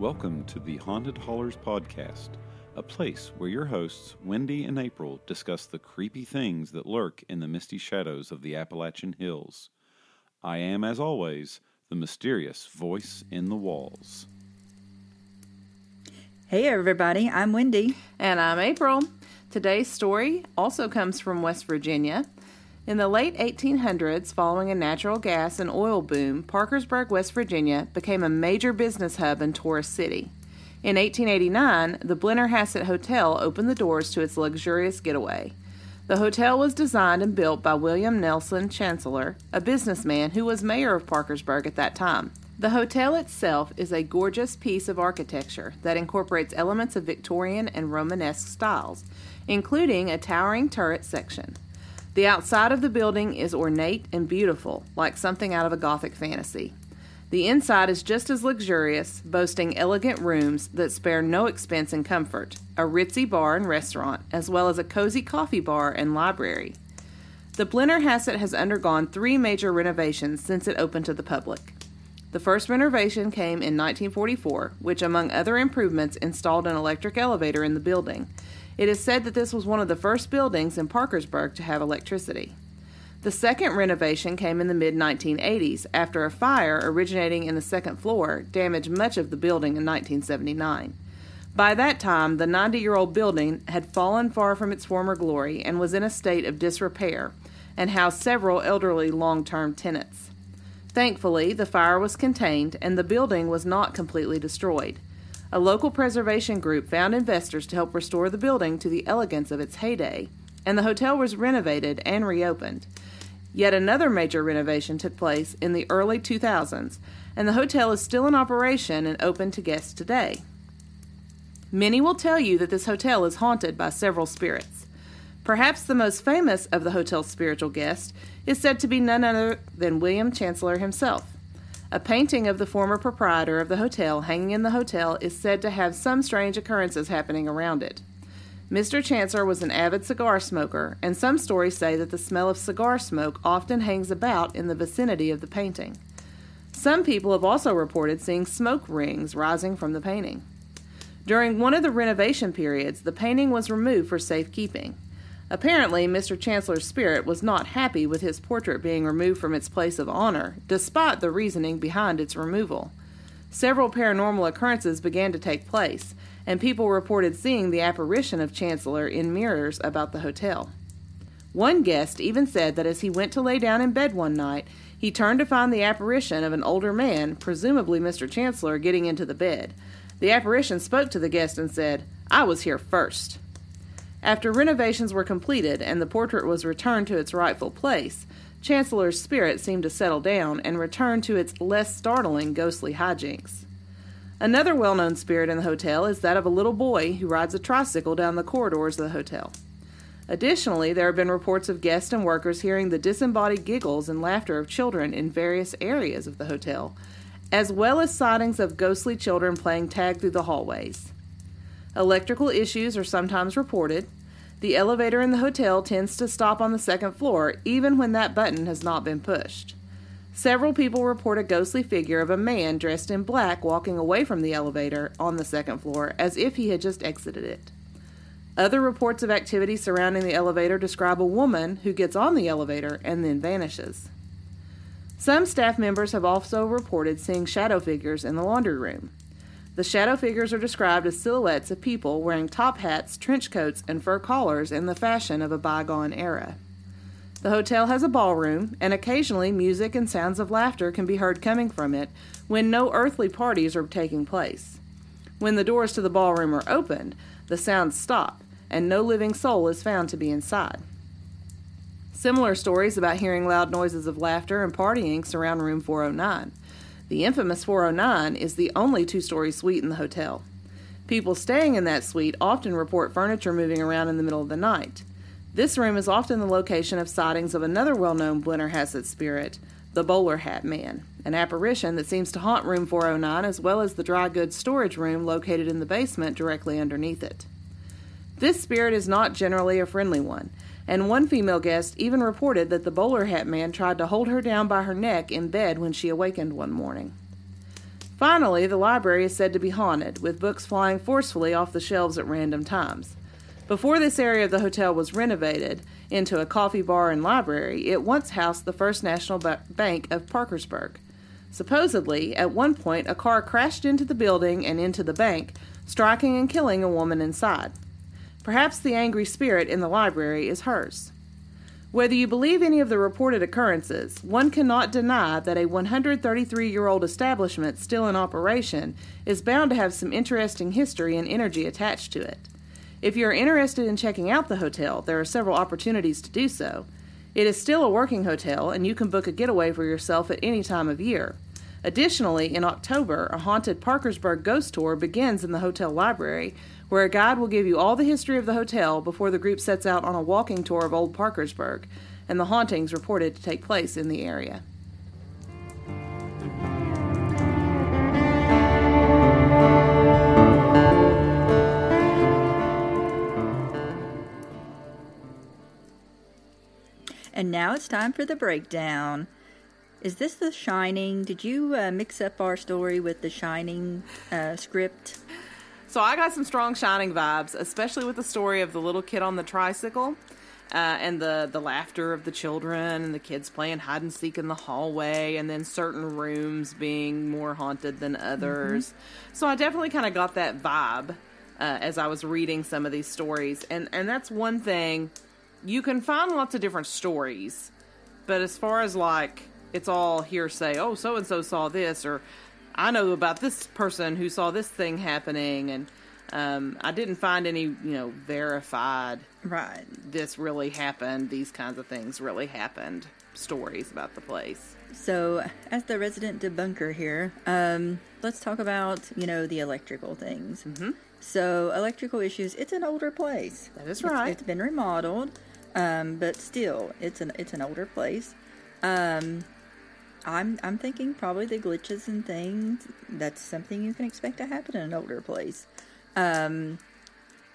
Welcome to the Haunted Hollers podcast, a place where your hosts, Wendy and April, discuss the creepy things that lurk in the misty shadows of the Appalachian Hills. I am, as always, the mysterious voice in the walls. Hey, everybody, I'm Wendy. And I'm April. Today's story also comes from West Virginia. In the late 1800s, following a natural gas and oil boom, Parkersburg, West Virginia became a major business hub and tourist city. In 1889, the Blennerhassett Hotel opened the doors to its luxurious getaway. The hotel was designed and built by William Nelson Chancellor, a businessman who was mayor of Parkersburg at that time. The hotel itself is a gorgeous piece of architecture that incorporates elements of Victorian and Romanesque styles, including a towering turret section. The outside of the building is ornate and beautiful, like something out of a Gothic fantasy. The inside is just as luxurious, boasting elegant rooms that spare no expense in comfort, a ritzy bar and restaurant, as well as a cozy coffee bar and library. The Blennerhassett has undergone three major renovations since it opened to the public. The first renovation came in 1944, which, among other improvements, installed an electric elevator in the building it is said that this was one of the first buildings in Parkersburg to have electricity. The second renovation came in the mid 1980s after a fire originating in the second floor damaged much of the building in 1979. By that time, the 90 year old building had fallen far from its former glory and was in a state of disrepair and housed several elderly long term tenants. Thankfully, the fire was contained and the building was not completely destroyed. A local preservation group found investors to help restore the building to the elegance of its heyday, and the hotel was renovated and reopened. Yet another major renovation took place in the early 2000s, and the hotel is still in operation and open to guests today. Many will tell you that this hotel is haunted by several spirits. Perhaps the most famous of the hotel's spiritual guests is said to be none other than William Chancellor himself. A painting of the former proprietor of the hotel hanging in the hotel is said to have some strange occurrences happening around it. Mr. Chancellor was an avid cigar smoker, and some stories say that the smell of cigar smoke often hangs about in the vicinity of the painting. Some people have also reported seeing smoke rings rising from the painting. During one of the renovation periods, the painting was removed for safekeeping. Apparently, Mr. Chancellor's spirit was not happy with his portrait being removed from its place of honor, despite the reasoning behind its removal. Several paranormal occurrences began to take place, and people reported seeing the apparition of Chancellor in mirrors about the hotel. One guest even said that as he went to lay down in bed one night, he turned to find the apparition of an older man, presumably Mr. Chancellor, getting into the bed. The apparition spoke to the guest and said, I was here first. After renovations were completed and the portrait was returned to its rightful place, Chancellor's spirit seemed to settle down and return to its less startling ghostly hijinks. Another well known spirit in the hotel is that of a little boy who rides a tricycle down the corridors of the hotel. Additionally, there have been reports of guests and workers hearing the disembodied giggles and laughter of children in various areas of the hotel, as well as sightings of ghostly children playing tag through the hallways. Electrical issues are sometimes reported. The elevator in the hotel tends to stop on the second floor, even when that button has not been pushed. Several people report a ghostly figure of a man dressed in black walking away from the elevator on the second floor as if he had just exited it. Other reports of activity surrounding the elevator describe a woman who gets on the elevator and then vanishes. Some staff members have also reported seeing shadow figures in the laundry room. The shadow figures are described as silhouettes of people wearing top hats, trench coats, and fur collars in the fashion of a bygone era. The hotel has a ballroom, and occasionally music and sounds of laughter can be heard coming from it when no earthly parties are taking place. When the doors to the ballroom are opened, the sounds stop, and no living soul is found to be inside. Similar stories about hearing loud noises of laughter and partying surround room 409. The infamous 409 is the only two story suite in the hotel. People staying in that suite often report furniture moving around in the middle of the night. This room is often the location of sightings of another well known Blennerhassett spirit, the bowler hat man, an apparition that seems to haunt room 409 as well as the dry goods storage room located in the basement directly underneath it. This spirit is not generally a friendly one, and one female guest even reported that the bowler hat man tried to hold her down by her neck in bed when she awakened one morning. Finally, the library is said to be haunted, with books flying forcefully off the shelves at random times. Before this area of the hotel was renovated into a coffee bar and library, it once housed the First National ba- Bank of Parkersburg. Supposedly, at one point, a car crashed into the building and into the bank, striking and killing a woman inside. Perhaps the angry spirit in the library is hers. Whether you believe any of the reported occurrences, one cannot deny that a 133 year old establishment still in operation is bound to have some interesting history and energy attached to it. If you are interested in checking out the hotel, there are several opportunities to do so. It is still a working hotel, and you can book a getaway for yourself at any time of year. Additionally, in October, a haunted Parkersburg ghost tour begins in the hotel library, where a guide will give you all the history of the hotel before the group sets out on a walking tour of Old Parkersburg and the hauntings reported to take place in the area. And now it's time for the breakdown. Is this The Shining? Did you uh, mix up our story with The Shining uh, script? So I got some strong Shining vibes, especially with the story of the little kid on the tricycle. Uh, and the the laughter of the children and the kids playing hide and seek in the hallway, and then certain rooms being more haunted than others. So I definitely kind of got that vibe uh, as I was reading some of these stories, and and that's one thing. You can find lots of different stories, but as far as like it's all hearsay. Oh, so and so saw this, or I know about this person who saw this thing happening, and um, I didn't find any, you know, verified Right. this really happened, these kinds of things really happened, stories about the place. So, as the resident debunker here, um, let's talk about you know the electrical things. Mm-hmm. So, electrical issues. It's an older place. That is It's- right. it's been remodeled, um, but still, it's an it's an older place. Um, I'm I'm thinking probably the glitches and things. That's something you can expect to happen in an older place. Um,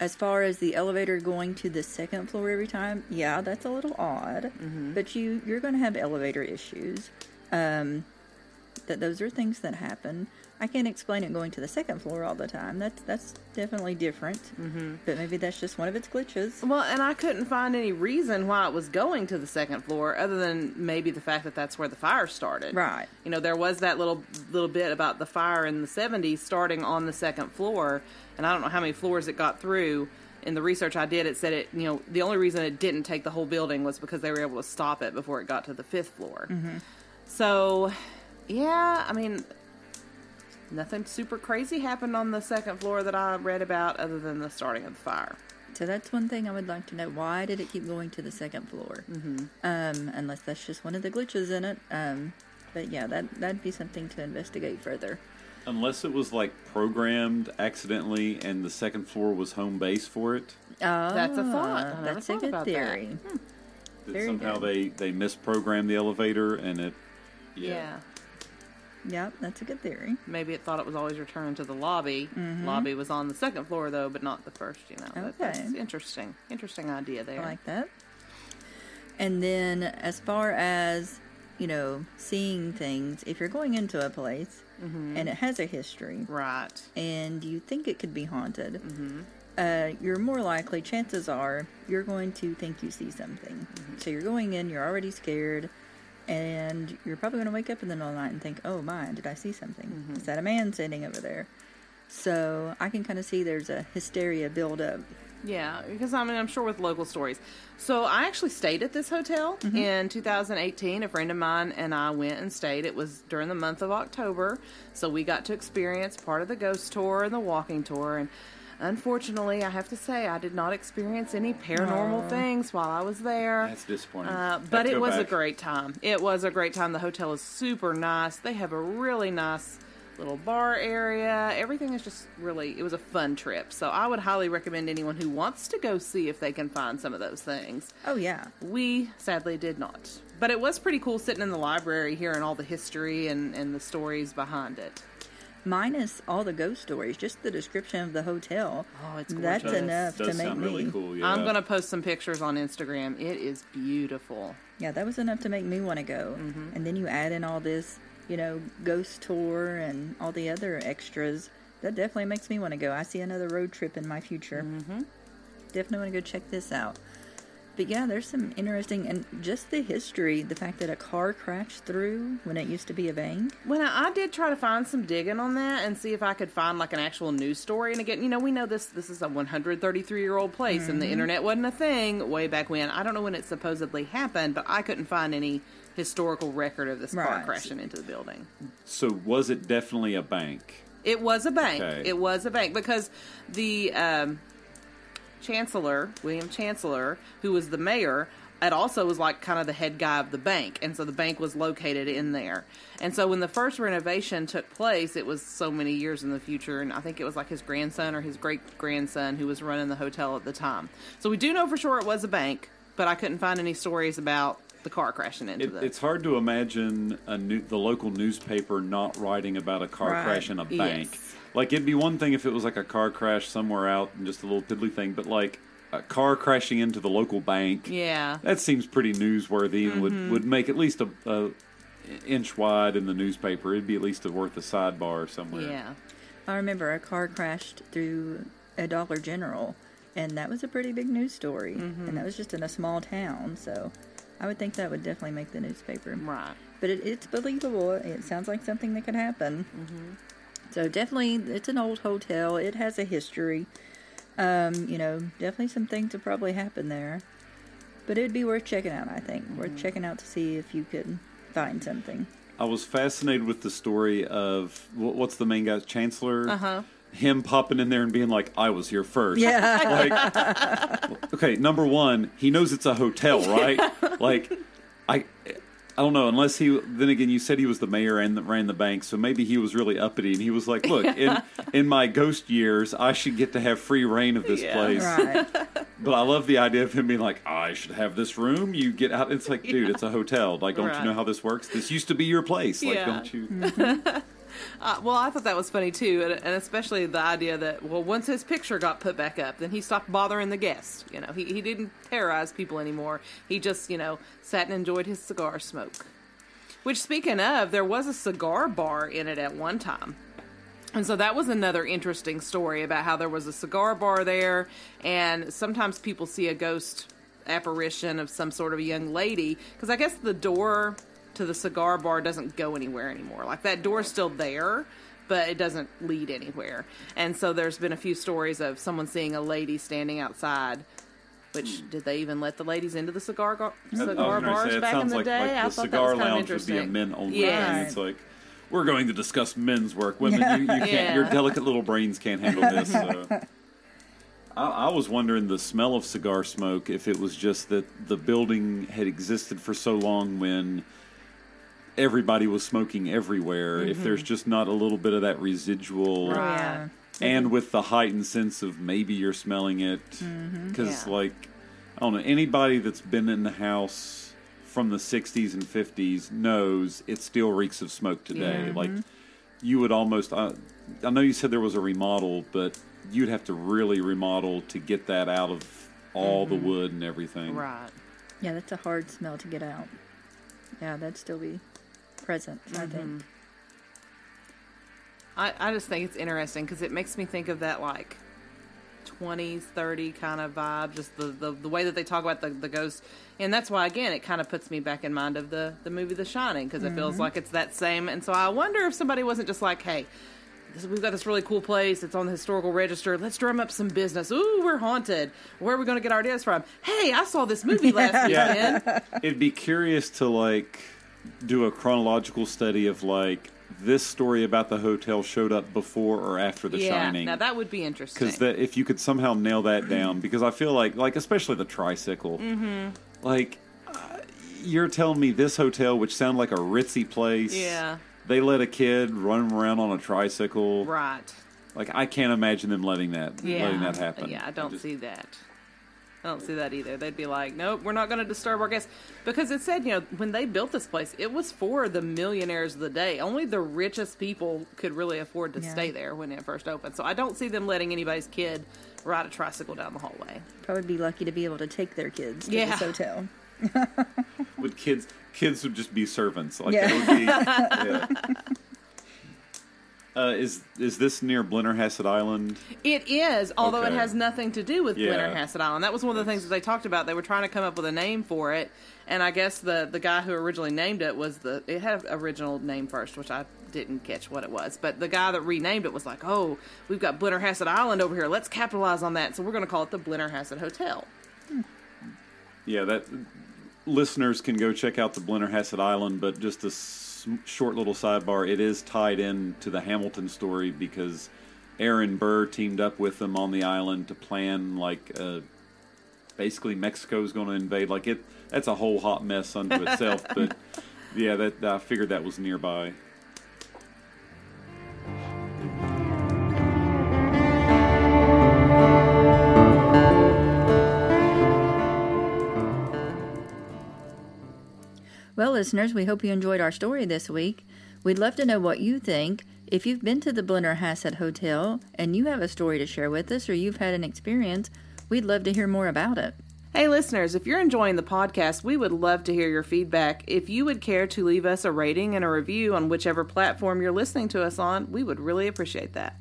as far as the elevator going to the second floor every time, yeah, that's a little odd. But you you're going to have elevator issues. Um, that those are things that happen. I can't explain it going to the second floor all the time. That's that's definitely different. Mm-hmm. But maybe that's just one of its glitches. Well, and I couldn't find any reason why it was going to the second floor other than maybe the fact that that's where the fire started. Right. You know, there was that little little bit about the fire in the 70s starting on the second floor, and I don't know how many floors it got through. In the research I did, it said it, you know, the only reason it didn't take the whole building was because they were able to stop it before it got to the fifth floor. So, yeah, I mean, nothing super crazy happened on the second floor that I read about other than the starting of the fire. So that's one thing I would like to know. Why did it keep going to the second floor? Mm-hmm. Um, unless that's just one of the glitches in it. Um, but yeah, that that'd be something to investigate further. Unless it was like programmed accidentally and the second floor was home base for it. Oh, That's a thought. I never That's a good about that. theory. That somehow good. they they misprogrammed the elevator and it Yeah. yeah. Yeah, that's a good theory. Maybe it thought it was always returning to the lobby. Lobby was on the second floor though, but not the first. You know, That- that's interesting. Interesting idea there. I like that. And then, as far as you know, seeing things, if you're going into a place Mm-hmm. and it has a history, right. and you think it could be haunted, Mm-hmm. uh, you're more likely, chances are, you're going to think you see something. Mm-hmm. So you're going in, you're already scared, and you're probably going to wake up in the middle of the night and think, oh my, did I see something? Mm-hmm. Is that a man standing over there? So I can kind of see there's a hysteria build up. Yeah, because I mean, I'm sure with local stories. So I actually stayed at this hotel in 2018. A friend of mine and I went and stayed. It was during the month of October, so we got to experience part of the ghost tour and the walking tour. And unfortunately, I have to say, I did not experience any paranormal Aw. things while I was there. That's disappointing. Uh, but to it go was a great time. It was a great time. The hotel is super nice. They have a really nice little bar area. Everything is just really, it was a fun trip. So I would highly recommend anyone who wants to go see if they can find some of those things. Oh, yeah. We sadly did not. But it was pretty cool sitting in the library hearing all the history and, and the stories behind it. Minus all the ghost stories, just the description of the hotel. Oh, it's That's enough Does to make sound me. really cool. Yeah. I'm going to post some pictures on Instagram. It is beautiful. Yeah, that was enough to make me want to go. Mm-hmm. And then you add in all this you know, ghost tour and all the other extras, that definitely makes me want to go. I see another road trip in my future. Mm-hmm. Definitely want to go check this out. But yeah, there's some interesting and just the history, the fact that a car crashed through when it used to be a bank. When I, I did try to find some digging on that and see if I could find like an actual news story. And again, you know, we know this this is a 133 year old place, and the internet wasn't a thing way back when. I don't know when it supposedly happened, but I couldn't find any historical record of this car crashing into the building. So was it definitely a bank? It was a bank. Okay. It was a bank because the um, chancellor, William Chancellor, who was the mayor, it also was like kind of the head guy of the bank, and so the bank was located in there. And so when the first renovation took place, it was so many years in the future, and I think it was like his grandson or his great grandson who was running the hotel at the time. So we do know for sure it was a bank, but I couldn't find any stories about the car crashing into It, the. it's hard to imagine a new, the local newspaper not writing about a car Right. crash in a bank. Yes. Like it'd be one thing if it was like a car crash somewhere out and just a little piddly thing, but like a car crashing into the local bank. yeah. That seems pretty newsworthy and would, mm-hmm. would make at least a, a inch wide in the newspaper. It'd be at least a worth a sidebar somewhere. Yeah. I remember a car crashed through a Dollar General, and that was a pretty big news story. Mm-hmm. And that was just in a small town, so I would think that would definitely make the newspaper. Right. But it, it's believable. It sounds like something that could happen. Mm-hmm. So definitely, it's an old hotel. It has a history. Um, you know, definitely some things that probably happened there. But it'd be worth checking out. I think worth checking out to see if you could find something. I was fascinated with the story of what's the main guy, Chancellor. Uh-huh. Him popping in there and being like, "I was here first. Yeah. Like, okay, number one, he knows it's a hotel, right? like, I, I don't know. Unless he, then again, you said he was the mayor and that ran the bank, so maybe he was really uppity and he was like, "Look, in in my ghost years, I should get to have free reign of this Yeah. place." right. But I love the idea of him being like, I should have this room. You get out. It's like, dude, it's a hotel. Like, don't Right. you know how this works? This used to be your place. Like, Yeah. don't you? Mm-hmm. Uh, well, I thought that was funny too, and, and especially the idea that well, once his picture got put back up, then he stopped bothering the guests. You know, he he didn't terrorize people anymore. He just you know sat and enjoyed his cigar smoke. Which, speaking of, there was a cigar bar in it at one time. And so that was another interesting story about how there was a cigar bar there, and sometimes people see a ghost apparition of some sort of a young lady because I guess the door to the cigar bar doesn't go anywhere anymore. Like that door's still there, but it doesn't lead anywhere. And so there's been a few stories of someone seeing a lady standing outside. Which did they even let the ladies into the cigar gar- cigar bars say, back in the like, day? like I the thought that cigar was kind of lounge would be a men only. Yeah. It's like we're going to discuss men's work. Women, you, you can't. Yeah. Your delicate little brains can't handle this. So. I, I was wondering the smell of cigar smoke if it was just that the building had existed for so long when everybody was smoking everywhere. If there's mm-hmm. just not a little bit of that residual, Oh, yeah. and with the heightened sense of maybe you're smelling it, mm-hmm. because Yeah. like I don't know anybody that's been in the house from the 60s and 50s knows it still reeks of smoke today. Yeah. Like mm-hmm. you would almost. I, I know you said there was a remodel, but you'd have to really remodel to get that out of all the wood and everything. Right. Yeah, that's a hard smell to get out. Yeah, that'd still be present, I think. Mm-hmm. I, I just think it's interesting because it makes me think of that like 20s, 30 kind of vibe, just the, the, the way that they talk about the, the ghost. And that's why, again, it kind of puts me back in mind of the, the movie The Shining because it feels mm-hmm. like it's that same. And so I wonder if somebody wasn't just like, hey, this, we've got this really cool place. It's on the historical register. Let's drum up some business. Ooh, we're haunted. Where are we going to get our ideas from? Hey, I saw this movie last Yeah. weekend. It'd be curious to like do a chronological study of like this story about the hotel showed up before or after The yeah, Shining. now that would be interesting. because that if you could somehow nail that down, because I feel like like especially the tricycle, Mm-hmm. like uh, you're telling me this hotel, which sounded like a ritzy place, Yeah. they let a kid run around on a tricycle, right. Like I can't imagine them letting that Yeah. letting that happen. Yeah, I don't just- see that. I don't see that either. They'd be like, nope, we're not going to disturb our guests. Because it said, you know, when they built this place, it was for the millionaires of the day. Only the richest people could really afford to Yeah. stay there when it first opened. So I don't see them letting anybody's kid ride a tricycle down the hallway. Probably be lucky to be able to take their kids to Yeah. this hotel. would kids kids would just be servants? Like Yeah. that would be. yeah. Uh, is is this near Blennerhassett Island? It is, although it has nothing to do with Yeah. Blennerhassett Island. That was one of the things that they talked about. They were trying to come up with a name for it, and I guess the the guy who originally named it was the it had an original name first, which I didn't catch what it was. But the guy that renamed it was like, "Oh, we've got Blennerhassett Island over here. Let's capitalize on that. So we're going to call it the Blennerhassett Hotel." Yeah, that listeners can go check out the Blennerhassett Island, but just a s- short little sidebar. It is tied in to the Hamilton story because Aaron Burr teamed up with them on the island to plan like uh, basically Mexico's going to invade. Like it, that's a whole hot mess unto itself. but yeah, that I figured that was nearby. Well, listeners, we hope you enjoyed our story this week. We'd love to know what you think. If you've been to the Blennerhassett Hotel and you have a story to share with us or you've had an experience, we'd love to hear more about it. Hey, listeners, if you're enjoying the podcast, we would love to hear your feedback. If you would care to leave us a rating and a review on whichever platform you're listening to us on, we would really appreciate that.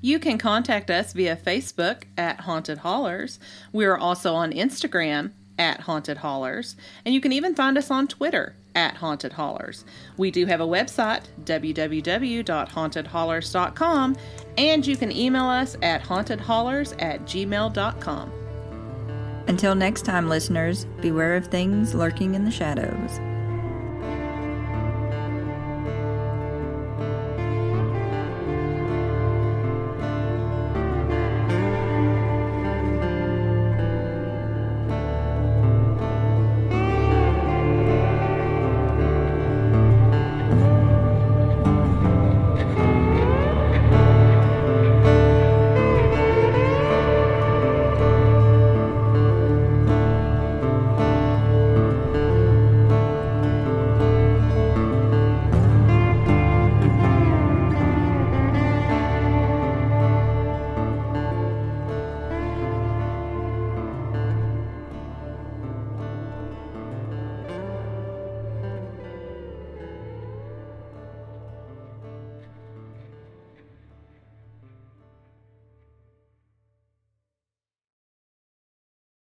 You can contact us via Facebook at Haunted Hollers. We are also on Instagram at Haunted Hollers. and you can even find us on Twitter at Haunted Hollers. We do have a website, www.hauntedhollers.com, and you can email us at hauntedhollers at gmail.com. Until next time, listeners, beware of things lurking in the shadows.